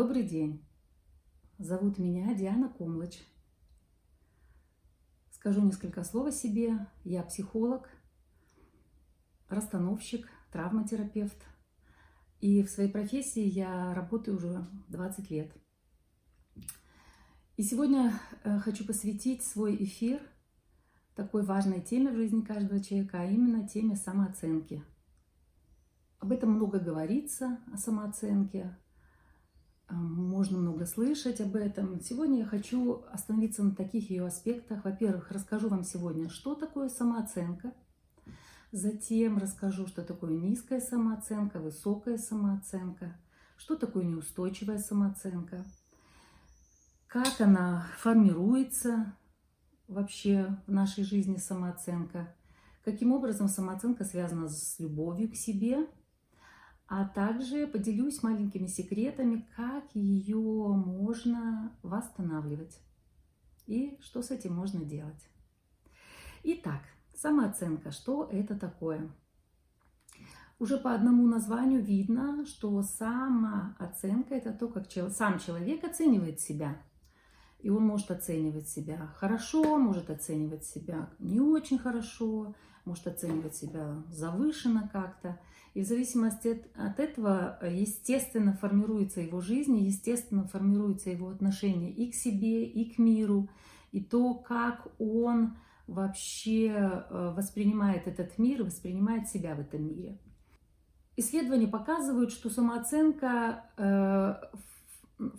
Добрый день. Зовут меня Диана Комлыч. Скажу несколько слов о себе. Я психолог, расстановщик, травматерапевт. И в своей профессии я работаю уже 20 лет. И сегодня э, хочу посвятить свой эфир такой важной теме в жизни каждого человека, а именно теме самооценки. Об этом много говорится, о самооценке, можно много слышать об этом. Сегодня я хочу остановиться на таких ее аспектах. Во-первых, расскажу вам сегодня, что такое самооценка. Затем расскажу, что такое низкая самооценка, высокая самооценка, что такое неустойчивая самооценка, как она формируется вообще в нашей жизни самооценка, каким образом самооценка связана с любовью к себе – а также поделюсь маленькими секретами, как ее можно восстанавливать и что с этим можно делать. Итак, самооценка. Что это такое? Уже по одному названию видно, что самооценка – это то, как сам человек оценивает себя. И он может оценивать себя хорошо, может оценивать себя не очень хорошо, может оценивать себя завышенно как-то. И в зависимости от, от этого, естественно, формируется его жизнь, естественно, формируется его отношение и к себе, и к миру, и то, как он вообще э, воспринимает этот мир, воспринимает себя в этом мире. Исследования показывают, что самооценка э,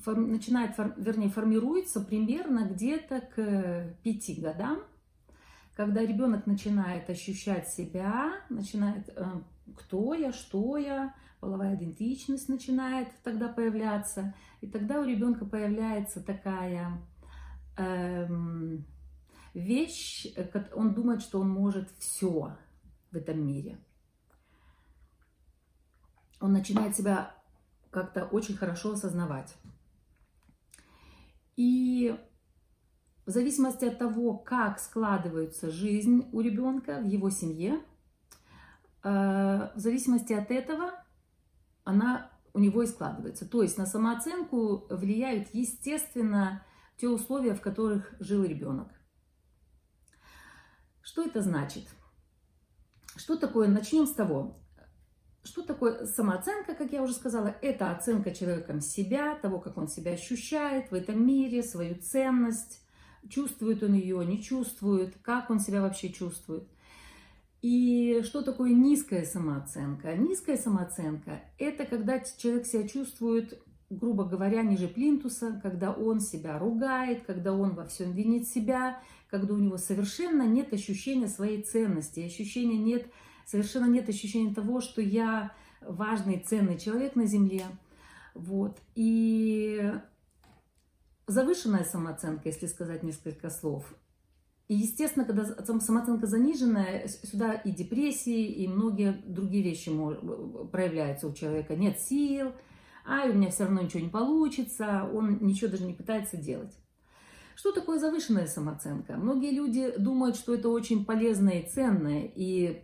начинает, фор, вернее, формируется примерно где-то к пяти годам, когда ребенок начинает ощущать себя, начинает э, кто я, что я, половая идентичность начинает тогда появляться, и тогда у ребенка появляется такая эм, вещь, он думает, что он может все в этом мире. Он начинает себя как-то очень хорошо осознавать. И в зависимости от того, как складывается жизнь у ребенка в его семье, в зависимости от этого она у него и складывается. То есть на самооценку влияют, естественно, те условия, в которых жил ребенок. Что это значит? Что такое? Начнем с того. Что такое самооценка, как я уже сказала? Это оценка человеком себя, того, как он себя ощущает в этом мире, свою ценность, чувствует он ее, не чувствует, как он себя вообще чувствует – и что такое низкая самооценка? Низкая самооценка – это когда человек себя чувствует, грубо говоря, ниже плинтуса, когда он себя ругает, когда он во всем винит себя, когда у него совершенно нет ощущения своей ценности, ощущения нет, совершенно нет ощущения того, что я важный, ценный человек на Земле. Вот. И завышенная самооценка, если сказать несколько слов, и, естественно, когда самооценка заниженная, сюда и депрессии, и многие другие вещи проявляются у человека. Нет сил, а у меня все равно ничего не получится, он ничего даже не пытается делать. Что такое завышенная самооценка? Многие люди думают, что это очень полезное и ценное, и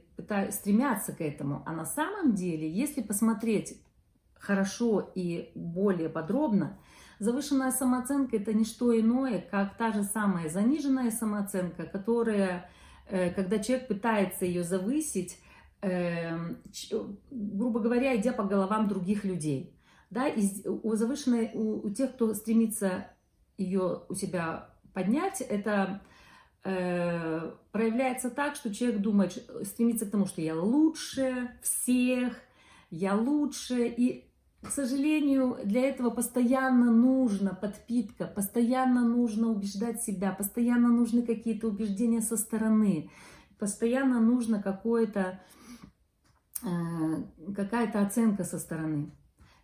стремятся к этому. А на самом деле, если посмотреть хорошо и более подробно, Завышенная самооценка – это не что иное, как та же самая заниженная самооценка, которая, э, когда человек пытается ее завысить, эм, грубо говоря, идя по головам других людей. Да, у завышенной, у, у тех, кто стремится ее у себя поднять, это э, проявляется так, что человек думает, стремится к тому, что я лучше всех, я лучше, и к сожалению, для этого постоянно нужна подпитка, постоянно нужно убеждать себя, постоянно нужны какие-то убеждения со стороны, постоянно нужно какое-то, э, какая-то оценка со стороны.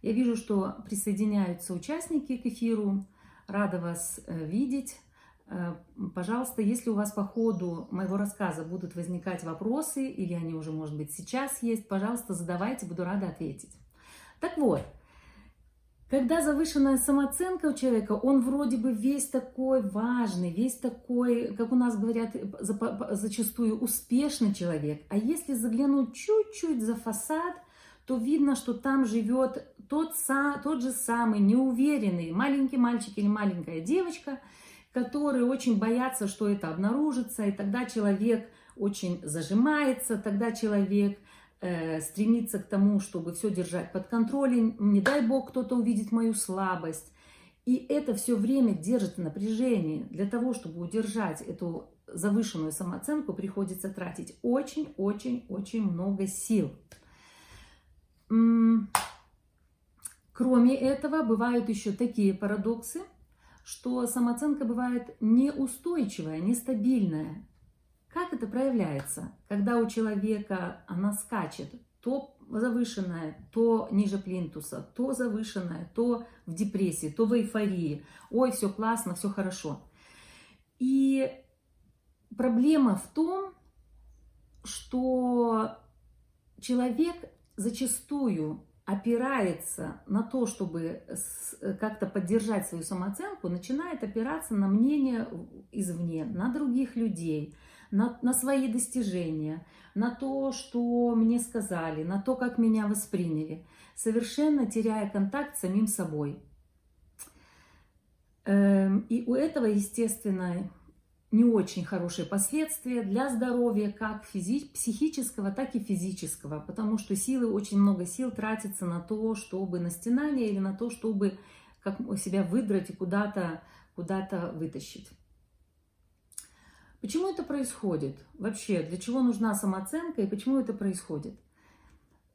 Я вижу, что присоединяются участники к эфиру. Рада вас э, видеть. Э, пожалуйста, если у вас по ходу моего рассказа будут возникать вопросы, или они уже, может быть, сейчас есть, пожалуйста, задавайте, буду рада ответить. Так вот, когда завышенная самооценка у человека, он вроде бы весь такой важный, весь такой, как у нас говорят зачастую, успешный человек. А если заглянуть чуть-чуть за фасад, то видно, что там живет тот, тот же самый неуверенный маленький мальчик или маленькая девочка, которые очень боятся, что это обнаружится, и тогда человек очень зажимается, тогда человек э, стремится к тому, чтобы все держать под контролем, не дай бог кто-то увидит мою слабость. И это все время держит напряжение. Для того, чтобы удержать эту завышенную самооценку, приходится тратить очень-очень-очень много сил. Кроме этого, бывают еще такие парадоксы, что самооценка бывает неустойчивая, нестабильная. Как это проявляется? Когда у человека она скачет, то завышенная, то ниже плинтуса, то завышенная, то в депрессии, то в эйфории. Ой, все классно, все хорошо. И проблема в том, что человек зачастую опирается на то, чтобы как-то поддержать свою самооценку, начинает опираться на мнение извне, на других людей, на, на свои достижения, на то, что мне сказали, на то, как меня восприняли, совершенно теряя контакт с самим собой. Эм, и у этого, естественно, не очень хорошие последствия для здоровья, как физи- психического, так и физического, потому что силы, очень много сил тратится на то, чтобы на стенание или на то, чтобы как себя выдрать и куда-то куда вытащить. Почему это происходит? Вообще, для чего нужна самооценка и почему это происходит?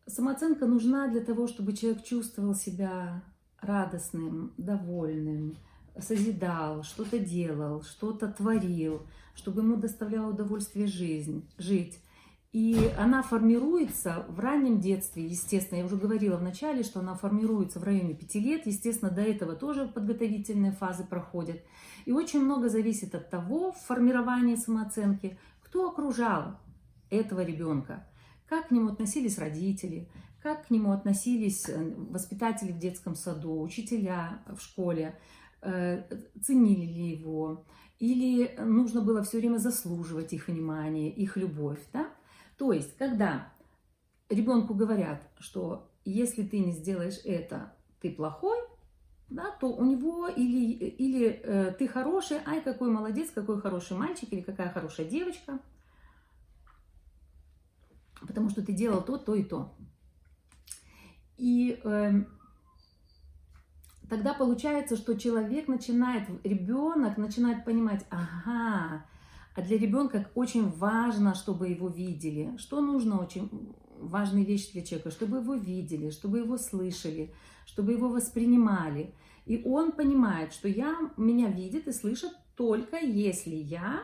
Самооценка нужна для того, чтобы человек чувствовал себя радостным, довольным, созидал, что-то делал, что-то творил, чтобы ему доставляло удовольствие жизнь, жить. И она формируется в раннем детстве, естественно, я уже говорила в начале, что она формируется в районе 5 лет, естественно, до этого тоже подготовительные фазы проходят. И очень много зависит от того, в формировании самооценки, кто окружал этого ребенка, как к нему относились родители, как к нему относились э, воспитатели в детском саду, учителя в школе, Э, ценили ли его, или нужно было все время заслуживать их внимание, их любовь. Да? То есть, когда ребенку говорят, что если ты не сделаешь это, ты плохой, да, то у него или, или э, ты хороший, ай, какой молодец, какой хороший мальчик, или какая хорошая девочка, потому что ты делал то, то и то. И э, тогда получается, что человек начинает, ребенок начинает понимать, ага, а для ребенка очень важно, чтобы его видели. Что нужно очень важная вещь для человека, чтобы его видели, чтобы его слышали, чтобы его воспринимали. И он понимает, что я, меня видит и слышит только если я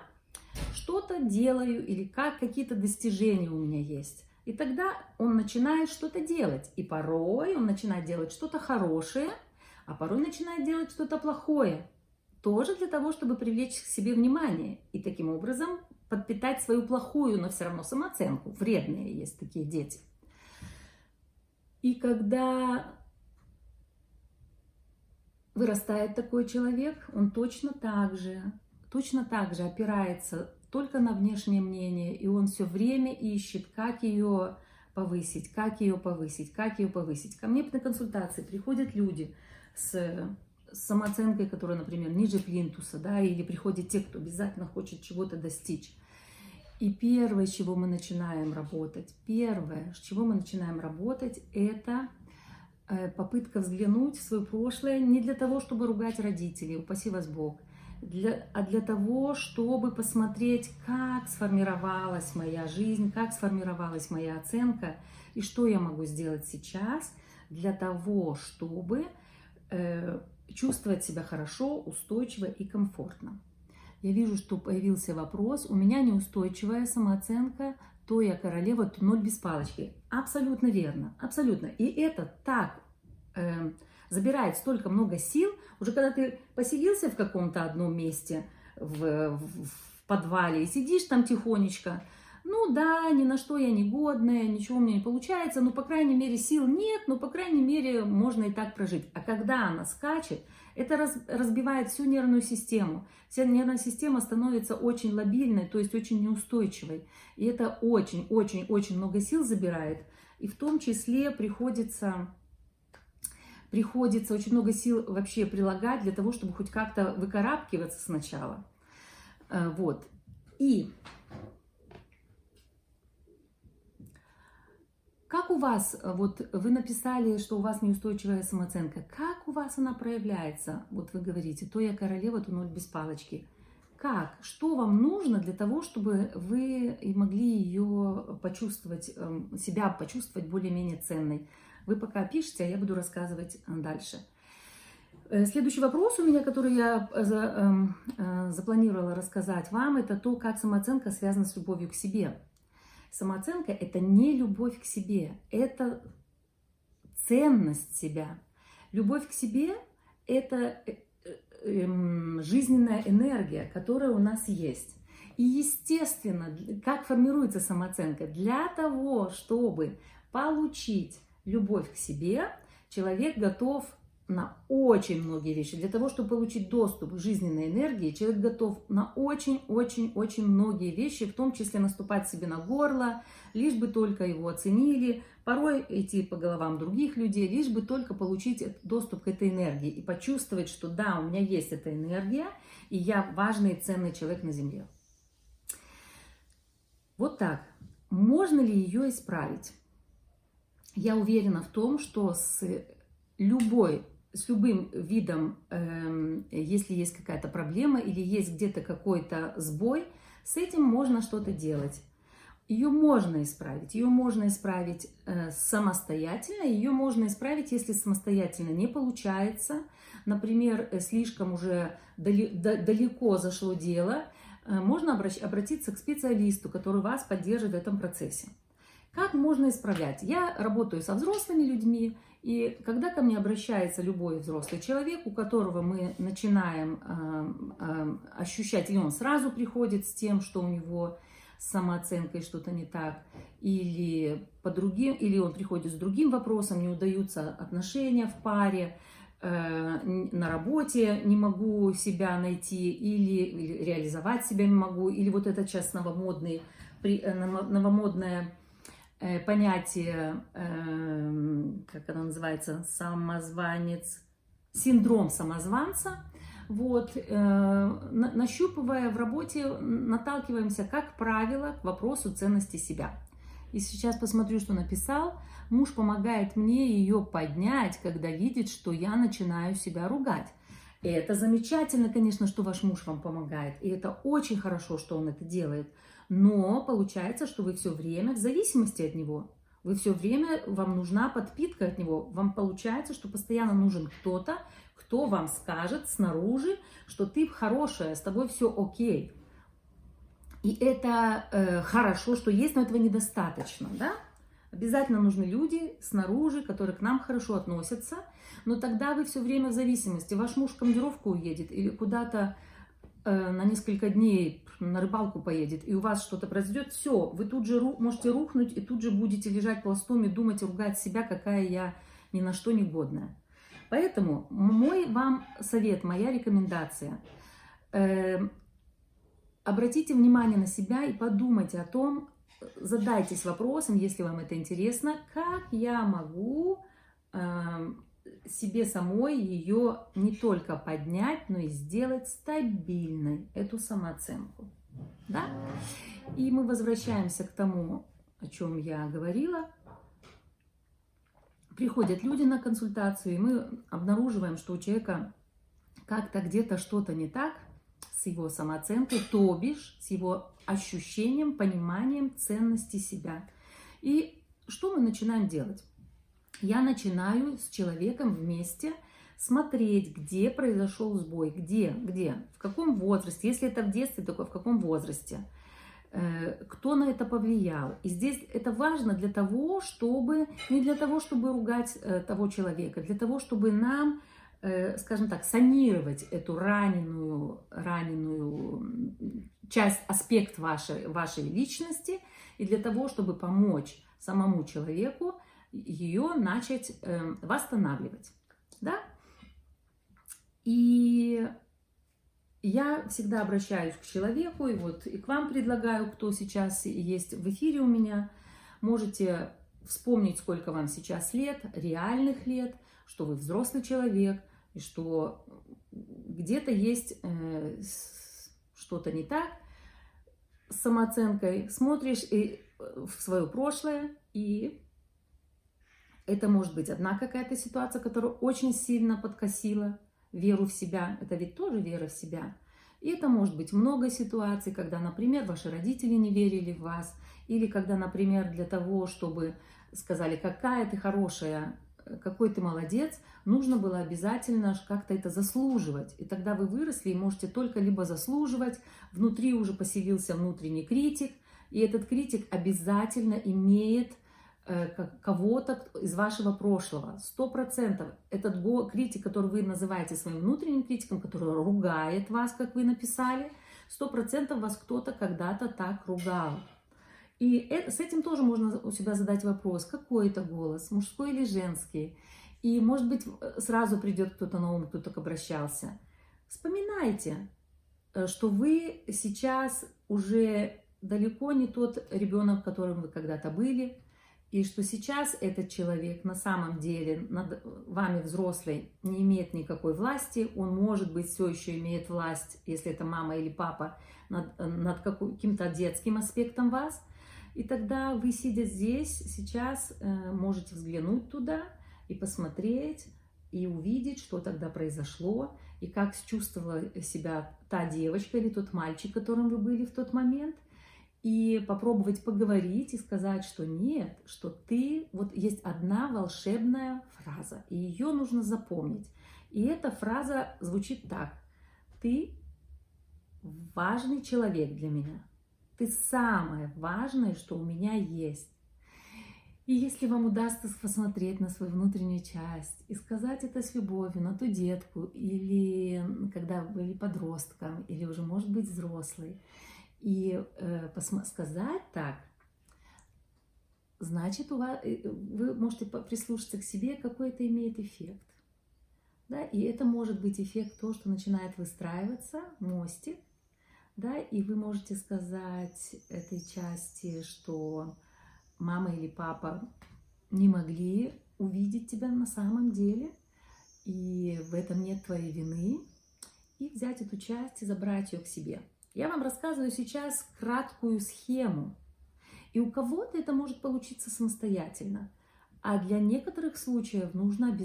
что-то делаю или как какие-то достижения у меня есть. И тогда он начинает что-то делать. И порой он начинает делать что-то хорошее – а порой начинает делать что-то плохое, тоже для того, чтобы привлечь к себе внимание и таким образом подпитать свою плохую, но все равно самооценку. Вредные есть такие дети. И когда вырастает такой человек, он точно так же, точно так же опирается только на внешнее мнение, и он все время ищет, как ее повысить, как ее повысить, как ее повысить. Ко мне на консультации приходят люди, с самооценкой, которая, например, ниже плинтуса, да, или приходят те, кто обязательно хочет чего-то достичь. И первое, с чего мы начинаем работать, первое, с чего мы начинаем работать, это э, попытка взглянуть в свое прошлое не для того, чтобы ругать родителей, упаси вас Бог, для, а для того, чтобы посмотреть, как сформировалась моя жизнь, как сформировалась моя оценка, и что я могу сделать сейчас для того, чтобы Э, чувствовать себя хорошо, устойчиво и комфортно. Я вижу, что появился вопрос. У меня неустойчивая самооценка, то я королева, то ноль без палочки. Абсолютно верно, абсолютно. И это так э, забирает столько много сил, уже когда ты поселился в каком-то одном месте, в, в, в подвале, и сидишь там тихонечко, ну да, ни на что я не годная, ничего у меня не получается, ну, по крайней мере, сил нет, но, по крайней мере, можно и так прожить. А когда она скачет, это раз, разбивает всю нервную систему. Вся нервная система становится очень лобильной, то есть очень неустойчивой. И это очень-очень-очень много сил забирает. и в том числе приходится приходится очень много сил вообще прилагать для того, чтобы хоть как-то выкарабкиваться сначала. Э, вот. И как у вас, вот вы написали, что у вас неустойчивая самооценка, как у вас она проявляется? Вот вы говорите, то я королева, то ноль без палочки. Как? Что вам нужно для того, чтобы вы могли ее почувствовать, эм, себя почувствовать более-менее ценной? Вы пока пишите, а я буду рассказывать э, дальше. Э, следующий вопрос у меня, который я э, эм, запланировала рассказать вам, это то, как самооценка связана с любовью к себе. Самооценка – это не любовь к себе, это ценность себя. Любовь к себе – это эм, жизненная энергия, которая у нас есть. И естественно, как формируется самооценка? Для того, чтобы получить любовь к себе, человек готов на очень многие вещи. Для того, чтобы получить доступ к жизненной энергии, человек готов на очень-очень-очень многие вещи, в том числе наступать себе на горло, лишь бы только его оценили, порой идти по головам других людей, лишь бы только получить доступ к этой энергии и почувствовать, что да, у меня есть эта энергия, и я важный и ценный человек на Земле. Вот так. Можно ли ее исправить? я уверена в том, что с любой, с любым видом, э, если есть какая-то проблема или есть где-то какой-то сбой, с этим можно что-то делать. Ее можно исправить. Ее можно исправить э, самостоятельно. Ее можно исправить, если самостоятельно не получается. Например, э, слишком уже далеко зашло дело. Э, можно обратиться к специалисту, который вас поддержит в этом процессе. Как можно исправлять? Я работаю со взрослыми людьми, и когда ко мне обращается любой взрослый человек, у которого мы начинаем э, э, ощущать, или он сразу приходит с тем, что у него с самооценкой что-то не так, или по другим, или он приходит с другим вопросом, не удаются отношения в паре, э, на работе не могу себя найти, или, или реализовать себя не могу, или вот это сейчас новомодный, при, Э, понятие, эм, как оно называется, самозванец, синдром самозванца. Вот, э, нащупывая в работе, наталкиваемся, как правило, к вопросу ценности себя. И сейчас посмотрю, что написал. Муж помогает мне ее поднять, когда видит, что я начинаю себя ругать. И это замечательно, конечно, что ваш муж вам помогает. И это очень хорошо, что он это делает но получается, что вы все время в зависимости от него. Вы все время, вам нужна подпитка от него. Вам получается, что постоянно нужен кто-то, кто вам скажет снаружи, что ты хорошая, с тобой все окей. И это э, хорошо, что есть, но этого недостаточно, да? Обязательно нужны люди снаружи, которые к нам хорошо относятся, но тогда вы все время в зависимости. Ваш муж в командировку уедет или куда-то э, на несколько дней на рыбалку поедет, и у вас что-то произойдет, все, вы тут же можете рухнуть, и тут же будете лежать пластом и думать, ругать себя, какая я ни на что не годная. Поэтому мой вам совет, моя рекомендация. Э, обратите внимание на себя и подумайте о том, задайтесь вопросом, если вам это интересно, как я могу э, себе самой ее не только поднять, но и сделать стабильной, эту самооценку. Да? И мы возвращаемся к тому, о чем я говорила. Приходят люди на консультацию, и мы обнаруживаем, что у человека как-то где-то что-то не так с его самооценкой, то бишь с его ощущением, пониманием ценности себя. И что мы начинаем делать? Я начинаю с человеком вместе смотреть, где произошел сбой, где, где, в каком возрасте, если это в детстве, только в каком возрасте, э, кто на это повлиял. И здесь это важно для того, чтобы, не для того, чтобы ругать э, того человека, для того, чтобы нам, э, скажем так, санировать эту раненую, раненую часть, аспект вашей, вашей личности, и для того, чтобы помочь самому человеку ее начать э, восстанавливать. Да? И я всегда обращаюсь к человеку, и вот и к вам предлагаю, кто сейчас есть в эфире у меня, можете вспомнить, сколько вам сейчас лет, реальных лет, что вы взрослый человек, и что где-то есть э, что-то не так с самооценкой, смотришь и э, в свое прошлое, и это может быть одна какая-то ситуация, которая очень сильно подкосила веру в себя. Это ведь тоже вера в себя. И это может быть много ситуаций, когда, например, ваши родители не верили в вас, или когда, например, для того, чтобы сказали, какая ты хорошая, какой ты молодец, нужно было обязательно как-то это заслуживать. И тогда вы выросли и можете только либо заслуживать, внутри уже поселился внутренний критик, и этот критик обязательно имеет кого-то из вашего прошлого. Сто процентов. Этот критик, который вы называете своим внутренним критиком, который ругает вас, как вы написали, сто процентов вас кто-то когда-то так ругал. И это, с этим тоже можно у себя задать вопрос, какой это голос, мужской или женский. И, может быть, сразу придет кто-то на ум, кто так обращался. Вспоминайте, э, что вы сейчас уже далеко не тот ребенок, которым вы когда-то были, и что сейчас этот человек на самом деле над вами взрослый не имеет никакой власти, он может быть все еще имеет власть, если это мама или папа, над, над каким-то детским аспектом вас. И тогда вы, сидя здесь, сейчас э, можете взглянуть туда и посмотреть, и увидеть, что тогда произошло, и как чувствовала себя та девочка или тот мальчик, которым вы были в тот момент – и попробовать поговорить и сказать, что нет, что ты, вот есть одна волшебная фраза, и ее нужно запомнить. И эта фраза звучит так. Ты важный человек для меня. Ты самое важное, что у меня есть. И если вам удастся посмотреть на свою внутреннюю часть и сказать это с любовью на ту детку, или когда были подростком, или уже, может быть, взрослый, и э, сказать так, значит, у вас, э, вы можете прислушаться к себе, какой это имеет эффект. Да? И это может быть эффект то, что начинает выстраиваться, мостик, да, и вы можете сказать этой части, что мама или папа не могли увидеть тебя на самом деле, и в этом нет твоей вины, и взять эту часть и забрать ее к себе – я вам рассказываю сейчас краткую схему. И у кого-то это может получиться самостоятельно. А для некоторых случаев нужна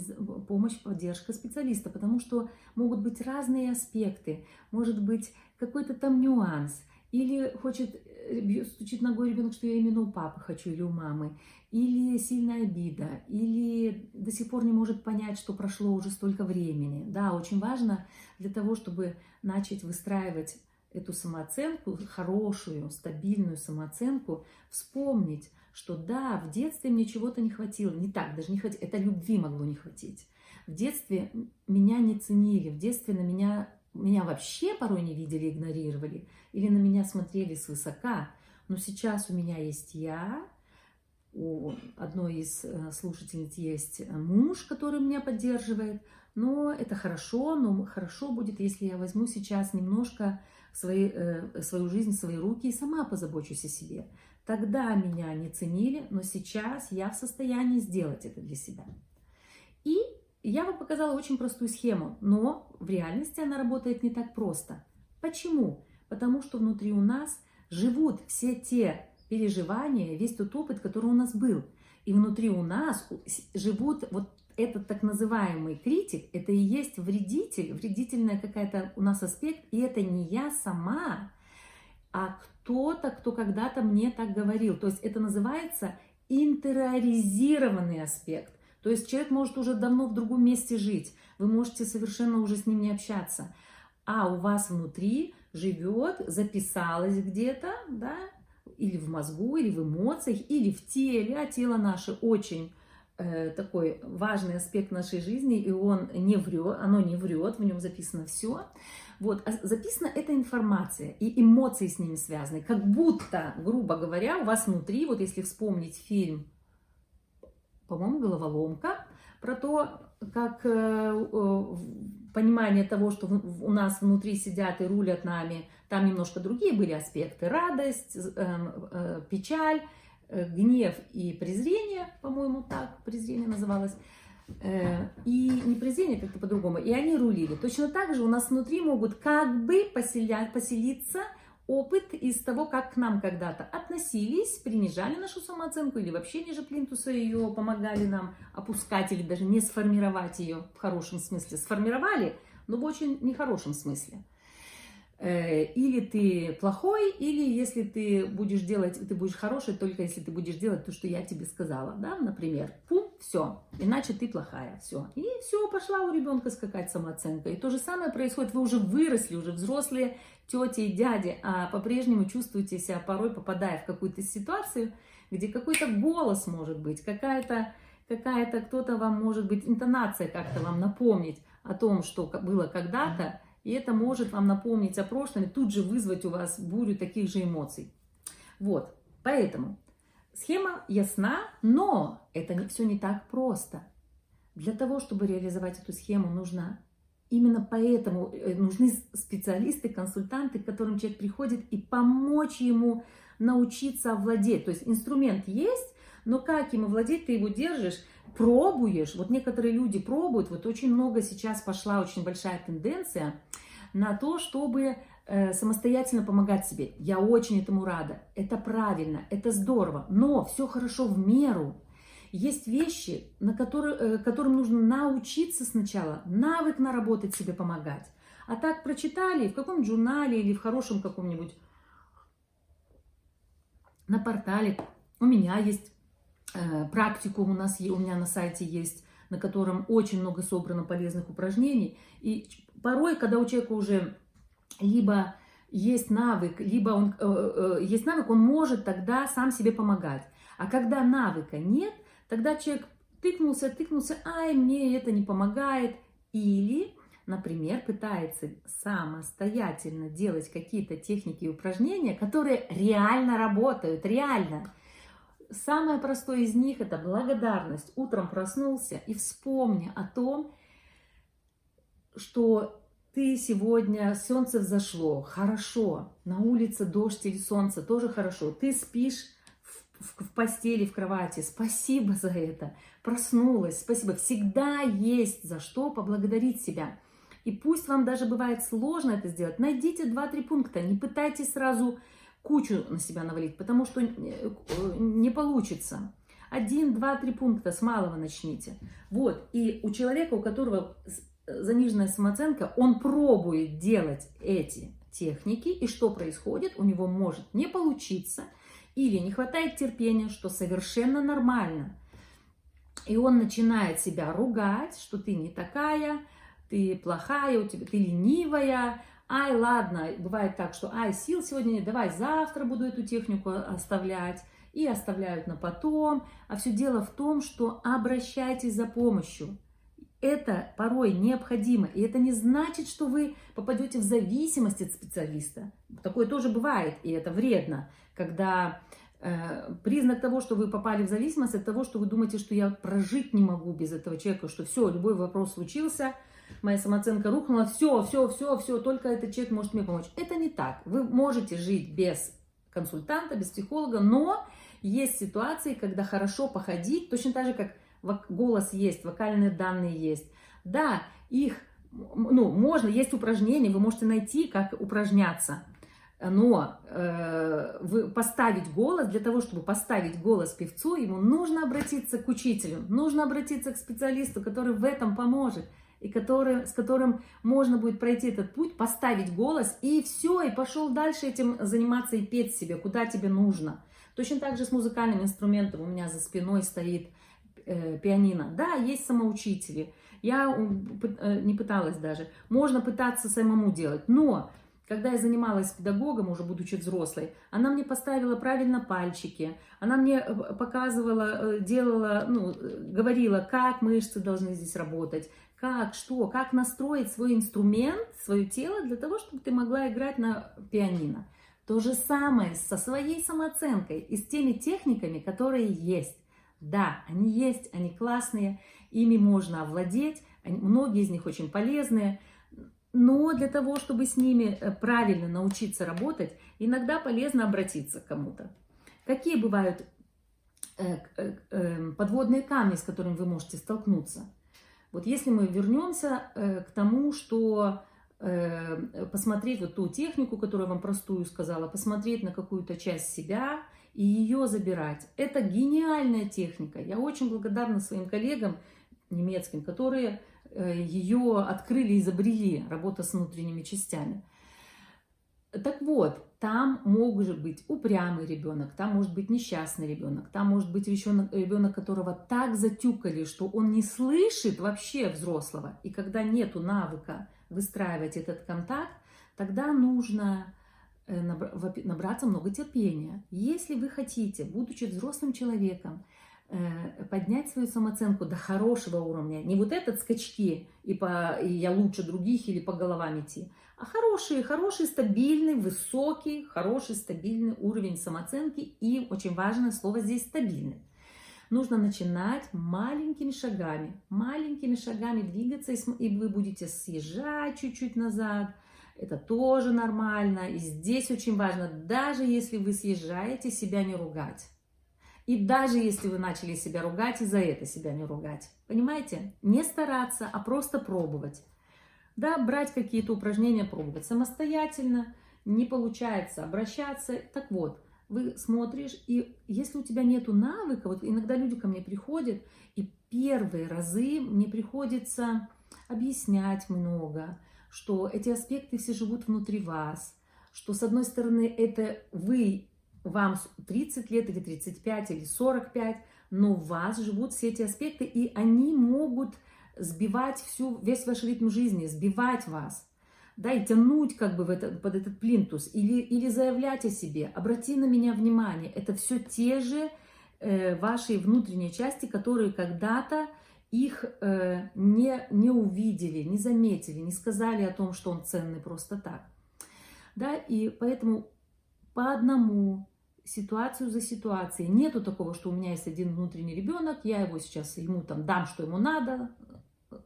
помощь, поддержка специалиста, потому что могут быть разные аспекты, может быть какой-то там нюанс, или хочет, э, стучит ногой ребенок, что я именно у папы хочу или у мамы, или сильная обида, или до сих пор не может понять, что прошло уже столько времени. Да, очень важно для того, чтобы начать выстраивать эту самооценку, хорошую, стабильную самооценку, вспомнить, что да, в детстве мне чего-то не хватило, не так, даже не хватило, это любви могло не хватить. В детстве меня не ценили, в детстве на меня, меня вообще порой не видели, игнорировали, или на меня смотрели свысока. Но сейчас у меня есть я, у одной из э, слушательниц есть муж, который меня поддерживает, но это хорошо, но хорошо будет, если я возьму сейчас немножко свои, э, свою жизнь свои руки и сама позабочусь о себе. Тогда меня не ценили, но сейчас я в состоянии сделать это для себя. И я вам показала очень простую схему, но в реальности она работает не так просто. Почему? Потому что внутри у нас живут все те переживания, весь тот опыт, который у нас был. И внутри у нас живут вот этот так называемый критик, это и есть вредитель, вредительная какая-то у нас аспект, и это не я сама, а кто-то, кто когда-то мне так говорил. То есть это называется интериоризированный аспект. То есть человек может уже давно в другом месте жить, вы можете совершенно уже с ним не общаться, а у вас внутри живет, записалось где-то, да, или в мозгу, или в эмоциях, или в теле, а тело наше очень такой важный аспект нашей жизни, и он не врет, оно не врет, в нем записано все. Вот, а записана эта информация, и эмоции с ними связаны, как будто, грубо говоря, у вас внутри, вот если вспомнить фильм, по-моему, «Головоломка», про то, как э, э, понимание того, что у нас внутри сидят и рулят нами, там немножко другие были аспекты, радость, э, э, печаль, э, гнев и презрение, по-моему, так презрение называлось, э, и не презрение, как-то по-другому, и они рулили. Точно так же у нас внутри могут как бы поселять, поселиться опыт из того, как к нам когда-то относились, принижали нашу самооценку или вообще ниже плинтуса ее помогали нам опускать или даже не сформировать ее в хорошем смысле. Сформировали, но в очень нехорошем смысле. Э, или ты плохой, или если ты будешь делать, ты будешь хороший, только если ты будешь делать то, что я тебе сказала, да, например, пум, все, иначе ты плохая, все. И все, пошла у ребенка скакать самооценка. И то же самое происходит, вы уже выросли, уже взрослые тети и дяди, а по-прежнему чувствуете себя порой, попадая в какую-то ситуацию, где какой-то голос может быть, какая-то какая-то кто-то вам может быть интонация как-то вам напомнить о том, что было когда-то, и это может вам напомнить о прошлом и тут же вызвать у вас бурю таких же эмоций. Вот, поэтому схема ясна, но это не, все не так просто. Для того, чтобы реализовать эту схему, нужно именно поэтому э, нужны специалисты, консультанты, к которым человек приходит и помочь ему научиться овладеть. То есть инструмент есть, но как им овладеть, ты его держишь, пробуешь. Вот некоторые люди пробуют, вот очень много сейчас пошла очень большая тенденция на то, чтобы э, самостоятельно помогать себе. Я очень этому рада. Это правильно, это здорово, но все хорошо в меру. Есть вещи, на которые, э, которым нужно научиться сначала, навык наработать себе помогать. А так прочитали в каком журнале или в хорошем каком-нибудь на портале. У меня есть практикум, у нас у меня на сайте есть, на котором очень много собрано полезных упражнений. И порой, когда у человека уже либо есть навык, либо он э, э, есть навык, он может тогда сам себе помогать. А когда навыка нет, тогда человек тыкнулся, тыкнулся, ай, мне это не помогает. Или, например, пытается самостоятельно делать какие-то техники и упражнения, которые реально работают, реально. Самое простое из них это благодарность. Утром проснулся и вспомни о том, что ты сегодня, солнце взошло, хорошо, на улице дождь или солнце, тоже хорошо, ты спишь в, в постели, в кровати, спасибо за это, проснулась, спасибо, всегда есть за что поблагодарить себя. И пусть вам даже бывает сложно это сделать, найдите 2-3 пункта, не пытайтесь сразу кучу на себя навалить, потому что э, не получится. Один, два, три пункта с малого начните. Вот, и у человека, у которого заниженная самооценка, он пробует делать эти техники, и что происходит? У него может не получиться, или не хватает терпения, что совершенно нормально. И он начинает себя ругать, что ты не такая, ты плохая, у тебя, ты ленивая, ай, ладно, бывает так, что ай, сил сегодня нет, давай завтра буду эту технику оставлять, и оставляют на потом. А все дело в том, что обращайтесь за помощью. Это порой необходимо, и это не значит, что вы попадете в зависимость от специалиста. Такое тоже бывает, и это вредно, когда э, признак того, что вы попали в зависимость, от того, что вы думаете, что я прожить не могу без этого человека, что все, любой вопрос случился, моя самооценка рухнула, все, все, все, все, только этот человек может мне помочь. Это не так. Вы можете жить без консультанта, без психолога, но есть ситуации, когда хорошо походить, точно так же, как голос есть, вокальные данные есть. Да, их, ну, можно, есть упражнения, вы можете найти, как упражняться. Но э, вы поставить голос, для того, чтобы поставить голос певцу, ему нужно обратиться к учителю, нужно обратиться к специалисту, который в этом поможет, и который, с которым можно будет пройти этот путь, поставить голос, и все, и пошел дальше этим заниматься и петь себе, куда тебе нужно. Точно так же с музыкальным инструментом у меня за спиной стоит э, пианино. Да, есть самоучители. Я э, не пыталась даже. Можно пытаться самому делать. Но когда я занималась педагогом, уже будучи взрослой, она мне поставила правильно пальчики, она мне э, показывала, э, делала, ну, говорила, как мышцы должны здесь работать, как, что, как настроить свой инструмент, свое тело для того, чтобы ты могла играть на пианино. То же самое со своей самооценкой и с теми техниками, которые есть. Да, они есть, они классные, ими можно овладеть, они, многие из них очень полезные, но для того, чтобы с ними э, правильно научиться работать, иногда полезно обратиться к кому-то. Какие бывают э, э, э, подводные камни, с которыми вы можете столкнуться. Вот если мы вернемся э, к тому, что э, посмотреть вот ту технику, которую я вам простую сказала, посмотреть на какую-то часть себя и ее забирать. Это гениальная техника. Я очень благодарна своим коллегам немецким, которые э, ее открыли, изобрели, работа с внутренними частями. Так вот, там может быть упрямый ребенок, там может быть несчастный ребенок, там может быть ребенок, ребенок, которого так затюкали, что он не слышит вообще взрослого. И когда нету навыка выстраивать этот контакт, тогда нужно э, набраться много терпения. Если вы хотите, будучи взрослым человеком, поднять свою самооценку до хорошего уровня, не вот этот скачки и, по, и я лучше других или по головам идти, а хороший, хороший, стабильный, высокий, хороший, стабильный уровень самооценки и, очень важное слово здесь, стабильный. Нужно начинать маленькими шагами, маленькими шагами двигаться, и вы будете съезжать чуть-чуть назад, это тоже нормально. И здесь очень важно, даже если вы съезжаете, себя не ругать. И даже если вы начали себя ругать, и за это себя не ругать. Понимаете? Не стараться, а просто пробовать. Да, брать какие-то упражнения, пробовать самостоятельно, не получается обращаться. Так вот, вы смотришь, и если у тебя нету навыка, вот иногда люди ко мне приходят, и первые разы мне приходится объяснять много, что эти аспекты все живут внутри вас, что с одной стороны это вы, вам 30 лет или 35 или 45, но вас живут все эти аспекты, и они могут сбивать всю, весь ваш ритм жизни, сбивать вас, да, и тянуть как бы в это, под этот плинтус, или, или заявлять о себе, обрати на меня внимание, это все те же э, ваши внутренние части, которые когда-то их э, не, не увидели, не заметили, не сказали о том, что он ценный просто так. Да, и поэтому по одному, ситуацию за ситуацией. Нету такого, что у меня есть один внутренний ребенок, я его сейчас ему там дам, что ему надо,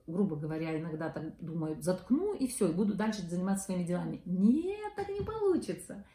грубо говоря, иногда так думают, заткну и все, и буду дальше заниматься своими делами. Нет, так не получится.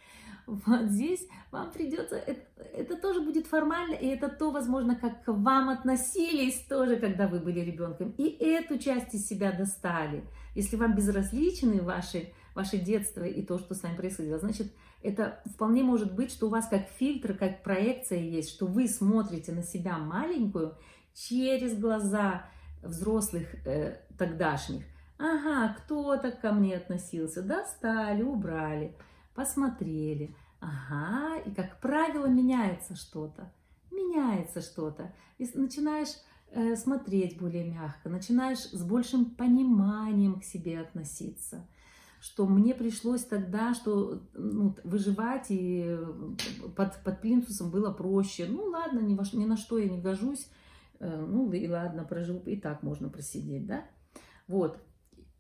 Вот здесь вам придется, это, это тоже будет формально, и это то, возможно, как к вам относились тоже, когда вы были ребенком. И эту часть из себя достали. Если вам безразличны ваши, ваше детство и то, что с вами происходило, значит, это вполне может быть, что у вас как фильтр, как проекция есть, что вы смотрите на себя маленькую через глаза взрослых э, тогдашних. Ага, кто-то ко мне относился, достали, убрали, посмотрели. Ага, и как правило меняется что-то, меняется что-то. И начинаешь э, смотреть более мягко, начинаешь с большим пониманием к себе относиться что мне пришлось тогда, что ну, выживать и под, под плинтусом было проще. Ну ладно, ни, во, ни на что я не гожусь, Э, ну и ладно, прожил, и так можно просидеть, да? Вот.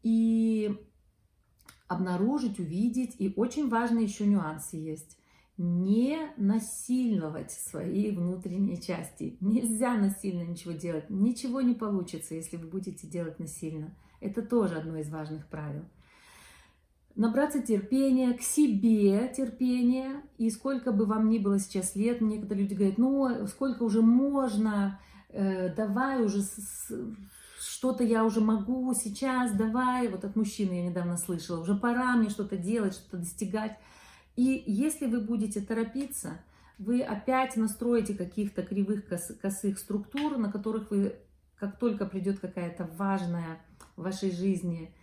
И обнаружить, увидеть, и очень важные еще нюансы есть. Не насильновать свои внутренние части. Нельзя насильно ничего делать. Ничего не получится, если вы будете делать насильно. Это тоже одно из важных правил. Набраться терпения, к себе терпения. И сколько бы вам ни было сейчас лет, некоторые люди говорят, ну, сколько уже можно, э, давай уже что-то я уже могу сейчас, давай, вот от мужчины я недавно слышала, уже пора мне что-то делать, что-то достигать. И если вы будете торопиться, вы опять настроите каких-то кривых косых структур, на которых вы, как только придет какая-то важная в вашей жизни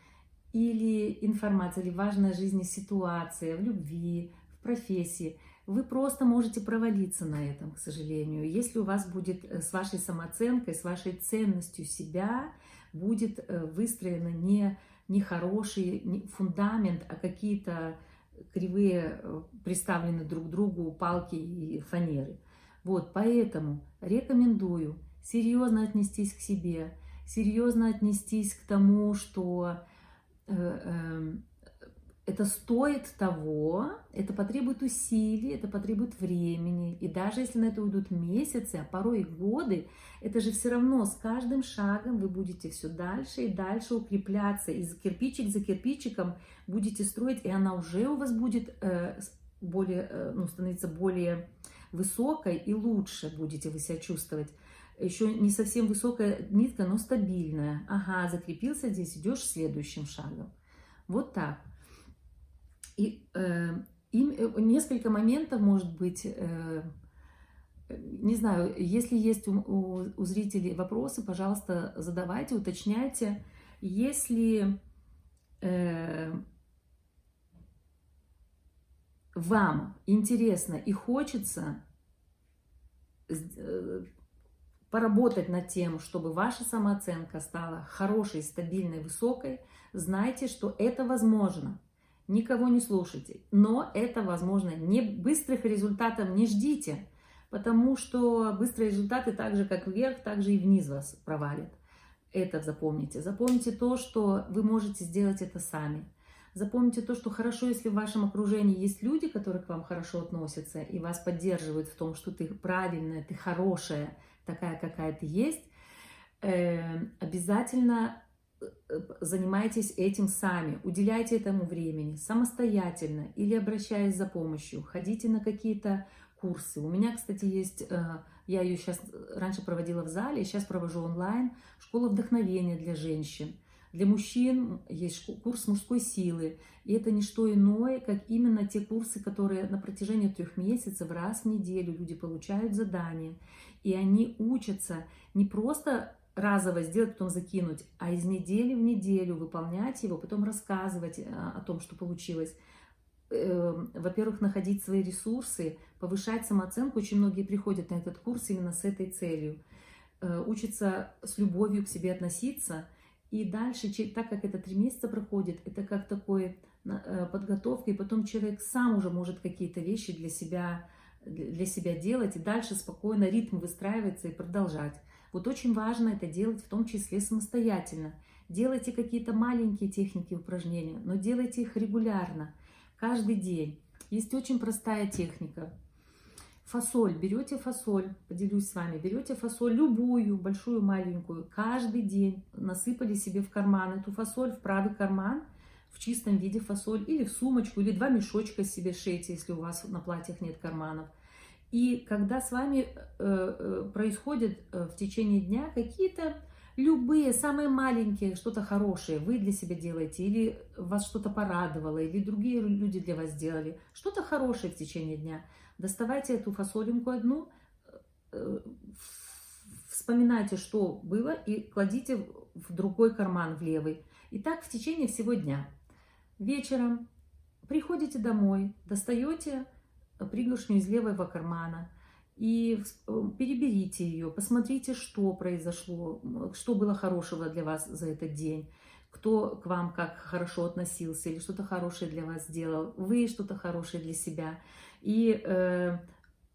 или информация, или важная жизни ситуация, в любви, в профессии, вы просто можете провалиться на этом, к сожалению. Если у вас будет э, с вашей самооценкой, с вашей ценностью себя, будет э, выстроено не, не хороший не фундамент, а какие-то кривые э, приставлены друг к другу палки и фанеры. Вот, поэтому рекомендую серьезно отнестись к себе, серьезно отнестись к тому, что это стоит того, это потребует усилий, это потребует времени. И даже если на это уйдут месяцы, а порой и годы, это же все равно с каждым шагом вы будете все дальше и дальше укрепляться. И за кирпичик за кирпичиком будете строить, и она уже у вас будет э, более, э, ну, становиться более высокой и лучше будете вы себя чувствовать. Еще не совсем высокая нитка, но стабильная. Ага, закрепился здесь, идешь следующим шагом. Вот так. И, э, и э, несколько моментов, может быть, э, не знаю, если есть у, у, у зрителей вопросы, пожалуйста, задавайте, уточняйте. Если э, вам интересно и хочется э, поработать над тем, чтобы ваша самооценка стала хорошей, стабильной, высокой, знайте, что это возможно. Никого не слушайте, но это возможно. Не быстрых результатов не ждите, потому что быстрые результаты так же, как вверх, так же и вниз вас провалят. Это запомните. Запомните то, что вы можете сделать это сами. Запомните то, что хорошо, если в вашем окружении есть люди, которые к вам хорошо относятся и вас поддерживают в том, что ты правильная, ты хорошая, такая, какая ты есть, э, обязательно э, занимайтесь этим сами, уделяйте этому времени самостоятельно или обращаясь за помощью, ходите на какие-то курсы. У меня, кстати, есть, э, я ее сейчас раньше проводила в зале, сейчас провожу онлайн, школа вдохновения для женщин. Для мужчин есть курс мужской силы, и это не что иное, как именно те курсы, которые на протяжении трех месяцев раз в неделю люди получают задания, и они учатся не просто разово сделать, потом закинуть, а из недели в неделю выполнять его, потом рассказывать э, о том, что получилось. Эм, во-первых, находить свои ресурсы, повышать самооценку. Очень многие приходят на этот курс именно с этой целью. Э, учатся с любовью к себе относиться – и дальше, так как это три месяца проходит, это как такой э, подготовка, и потом человек сам уже может какие-то вещи для себя, для себя делать, и дальше спокойно ритм выстраивается и продолжать. Вот очень важно это делать в том числе самостоятельно. Делайте какие-то маленькие техники упражнения, но делайте их регулярно, каждый день. Есть очень простая техника. Фасоль, берете фасоль, поделюсь с вами, берете фасоль любую, большую, маленькую, каждый день насыпали себе в карман эту фасоль, в правый карман, в чистом виде фасоль, или в сумочку, или два мешочка себе шейте, если у вас на платьях нет карманов. И когда с вами э, э, происходят э, в течение дня какие-то любые, самые маленькие, что-то хорошее вы для себя делаете, или вас что-то порадовало, или другие люди для вас сделали, что-то хорошее в течение дня – Доставайте эту фасолинку одну, э, вспоминайте, что было, и кладите в другой карман, в левый. И так в течение всего дня. Вечером приходите домой, достаете пригоршню из левого кармана и э, переберите ее, посмотрите, что произошло, что было хорошего для вас за этот день кто к вам как хорошо относился или что-то хорошее для вас сделал, вы что-то хорошее для себя. И, э,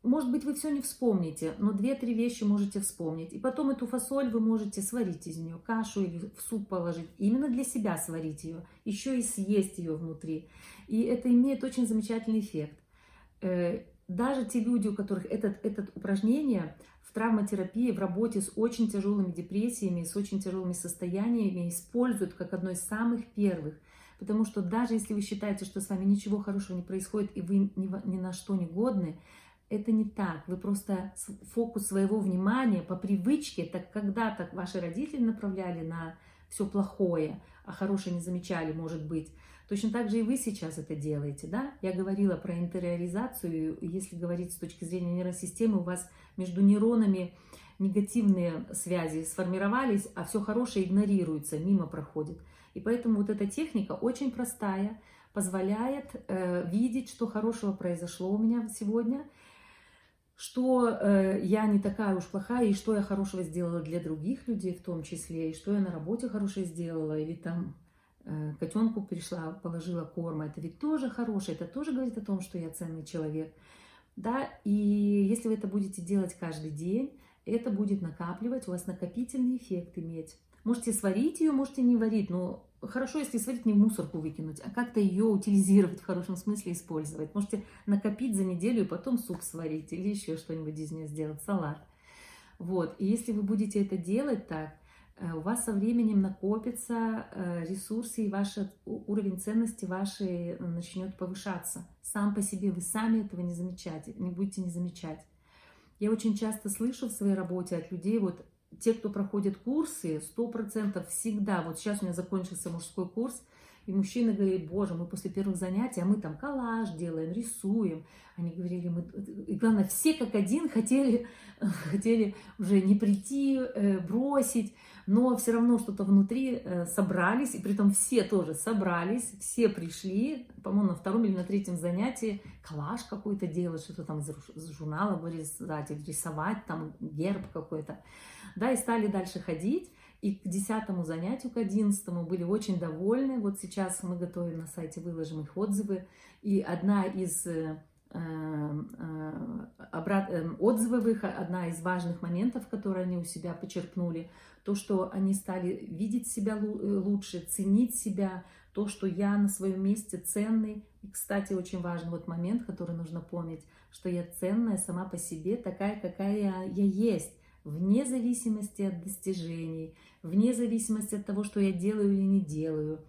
может быть, вы все не вспомните, но две-три вещи можете вспомнить. И потом эту фасоль вы можете сварить из нее, кашу или в суп положить. Именно для себя сварить ее, еще и съесть ее внутри. И это имеет очень замечательный эффект. Э, даже те люди, у которых этот, это упражнение в травматерапии, в работе с очень тяжелыми депрессиями, с очень тяжелыми состояниями используют как одно из самых первых. Потому что даже если вы считаете, что с вами ничего хорошего не происходит и вы ни, на что не годны, это не так. Вы просто фокус своего внимания по привычке, так когда-то ваши родители направляли на все плохое, а хорошее не замечали, может быть. Точно так же и вы сейчас это делаете, да? Я говорила про интериоризацию, если говорить с точки зрения нейросистемы, у вас между нейронами негативные связи сформировались, а все хорошее игнорируется, мимо проходит. И поэтому вот эта техника очень простая, позволяет э, видеть, что хорошего произошло у меня сегодня, что э, я не такая уж плохая, и что я хорошего сделала для других людей в том числе, и что я на работе хорошее сделала, или там э, котенку пришла, положила корма, это ведь тоже хорошее, это тоже говорит о том, что я ценный человек. Да, и если вы это будете делать каждый день, это будет накапливать, у вас накопительный эффект иметь. Можете сварить ее, можете не варить, но хорошо, если сварить, не в мусорку выкинуть, а как-то ее утилизировать в хорошем смысле, использовать. Можете накопить за неделю и потом суп сварить или еще что-нибудь из нее сделать, салат. Вот, и если вы будете это делать так, э, у вас со временем накопятся э, ресурсы, и ваш уровень ценности вашей начнет повышаться. Сам по себе вы сами этого не замечаете, не будете не замечать. Я очень часто слышу в своей работе от людей, вот те, кто проходит курсы, сто процентов всегда, вот сейчас у меня закончился мужской курс, и мужчина говорит, боже, мы после первых занятий, а мы там коллаж делаем, рисуем. Они говорили, мы... и главное, все как один хотели, хотели уже не прийти, э, бросить, но все равно что-то внутри э, собрались, и при том все тоже собрались, все пришли, по-моему, на втором или на третьем занятии коллаж какой-то делать, что-то там из журнала вырезать, рисовать, там герб какой-то, да, и стали дальше ходить, и к десятому занятию, к одиннадцатому были очень довольны. Вот сейчас мы готовим на сайте, выложим их отзывы. И одна из э, э, обрат... Э, отзывовых, одна из важных моментов, которые они у себя почерпнули, то, что они стали видеть себя лучше, ценить себя, то, что я на своем месте ценный. И, кстати, очень важный вот момент, который нужно помнить, что я ценная сама по себе, такая, какая я есть вне зависимости от достижений, вне зависимости от того, что я делаю или не делаю,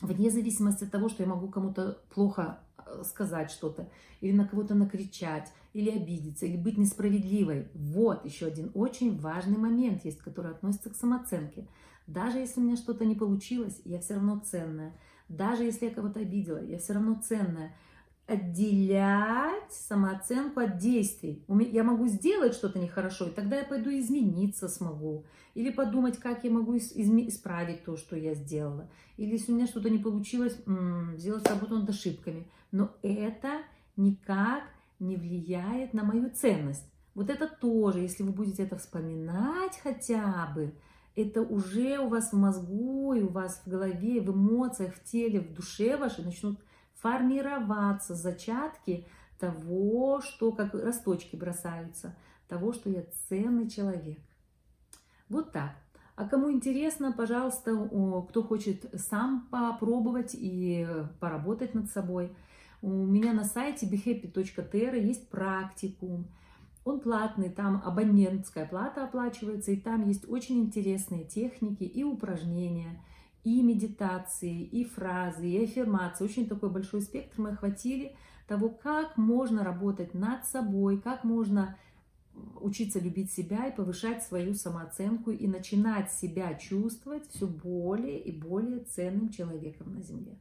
вне зависимости от того, что я могу кому-то плохо э, сказать что-то, или на кого-то накричать, или обидеться, или быть несправедливой. Вот еще один очень важный момент есть, который относится к самооценке. Даже если у меня что-то не получилось, я все равно ценная. Даже если я кого-то обидела, я все равно ценная отделять самооценку от действий. Я могу сделать что-то нехорошо, и тогда я пойду измениться смогу. Или подумать, как я могу исправить то, что я сделала. Или если у меня что-то не получилось, сделать работу над ошибками. Но это никак не влияет на мою ценность. Вот это тоже, если вы будете это вспоминать хотя бы, это уже у вас в мозгу, и у вас в голове, в эмоциях, в теле, в душе вашей начнут формироваться зачатки того, что как росточки бросаются, того, что я ценный человек. Вот так. А кому интересно, пожалуйста, кто хочет сам попробовать и поработать над собой, у меня на сайте behappy.tr есть практикум. Он платный, там абонентская плата оплачивается, и там есть очень интересные техники и упражнения – и медитации, и фразы, и аффирмации. Очень такой большой спектр мы охватили того, как можно работать над собой, как можно учиться любить себя и повышать свою самооценку и начинать себя чувствовать все более и более ценным человеком на Земле.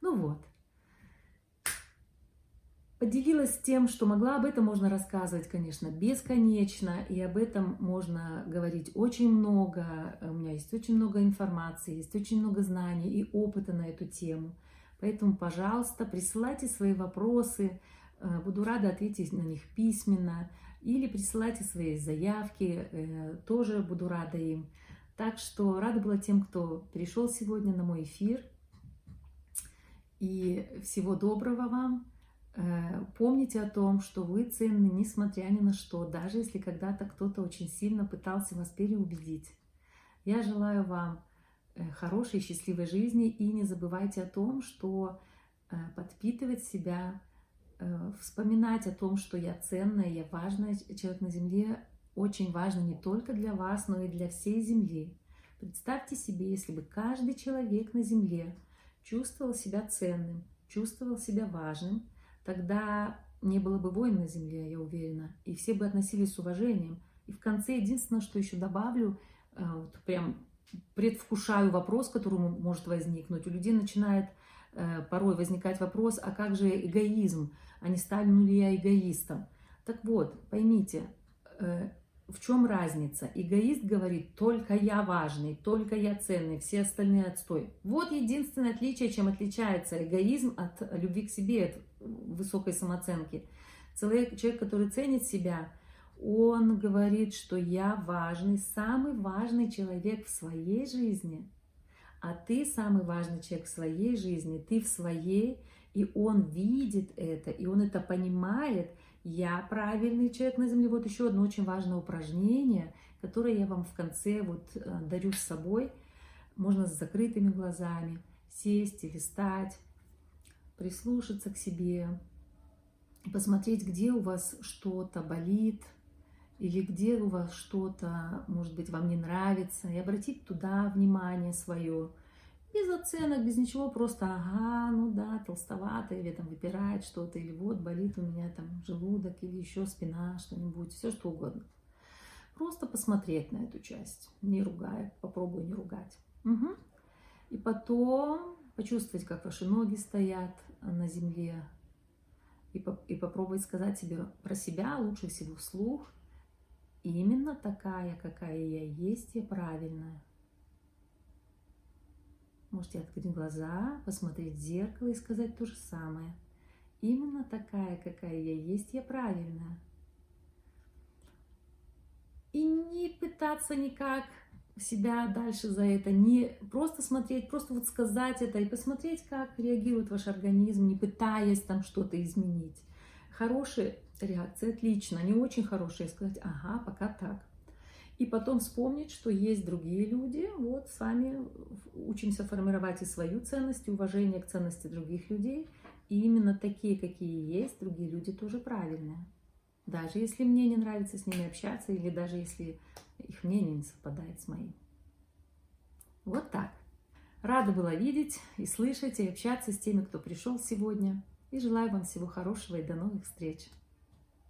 Ну вот, Поделилась тем, что могла, об этом можно рассказывать, конечно, бесконечно, и об этом можно говорить очень много. У меня есть очень много информации, есть очень много знаний и опыта на эту тему. Поэтому, пожалуйста, присылайте свои вопросы, э, буду рада ответить на них письменно, или присылайте свои заявки, э, тоже буду рада им. Так что рада была тем, кто пришел сегодня на мой эфир. И всего доброго вам. Э, помните о том, что вы ценны, несмотря ни на что, даже если когда-то кто-то очень сильно пытался вас переубедить. Я желаю вам э, хорошей, счастливой жизни и не забывайте о том, что э, подпитывать себя, вспоминать о том, что я ценная, я важный человек на Земле, очень важно не только для вас, но и для всей Земли. Представьте себе, если бы каждый человек на Земле чувствовал себя ценным, чувствовал себя важным, тогда не было бы войн на земле, я уверена, и все бы относились с уважением. И в конце единственное, что еще добавлю, э, вот прям предвкушаю вопрос, который может возникнуть. У людей начинает э, порой возникать вопрос, а как же эгоизм, а не стану ли я эгоистом? Так вот, поймите, э, в чем разница? Эгоист говорит, только я важный, только я ценный, все остальные отстой. Вот единственное отличие, чем отличается эгоизм от любви к себе, высокой самооценки. Человек, человек, который ценит себя, он говорит, что я важный, самый важный человек в своей жизни. А ты самый важный человек в своей жизни, ты в своей, и он видит это, и он это понимает – я правильный человек на Земле. Вот еще одно очень важное упражнение, которое я вам в конце вот э, дарю с собой. Можно с закрытыми глазами сесть или встать, прислушаться к себе, посмотреть, где у вас что-то болит, или где у вас что-то, может быть, вам не нравится, и обратить туда внимание свое. Без оценок, без ничего, просто ага, ну да, толстовато, или там выпирает что-то, или вот болит у меня там желудок, или еще спина, что-нибудь, все что угодно. Просто посмотреть на эту часть, не ругая, попробуй не ругать. Угу. И потом почувствовать, как ваши ноги стоят на земле, и, по, и попробовать сказать себе про себя лучше всего вслух. Именно такая, какая я есть, я правильная. Можете открыть глаза, посмотреть в зеркало и сказать то же самое. Именно такая, какая я есть, я правильная. И не пытаться никак себя дальше за это, не просто смотреть, просто вот сказать это и посмотреть, как реагирует ваш организм, не пытаясь там что-то изменить. Хорошая реакция, отлично, не очень хорошая, сказать, ага, пока так. И потом вспомнить, что есть другие люди, вот с вами учимся формировать и свою ценность, и уважение к ценности других людей. И именно такие, какие есть, другие люди тоже правильные. Даже если мне не нравится с ними общаться, или даже если их мнение не совпадает с моим. Вот так. Рада была видеть и слышать, и общаться с теми, кто пришел сегодня. И желаю вам всего хорошего и до новых встреч.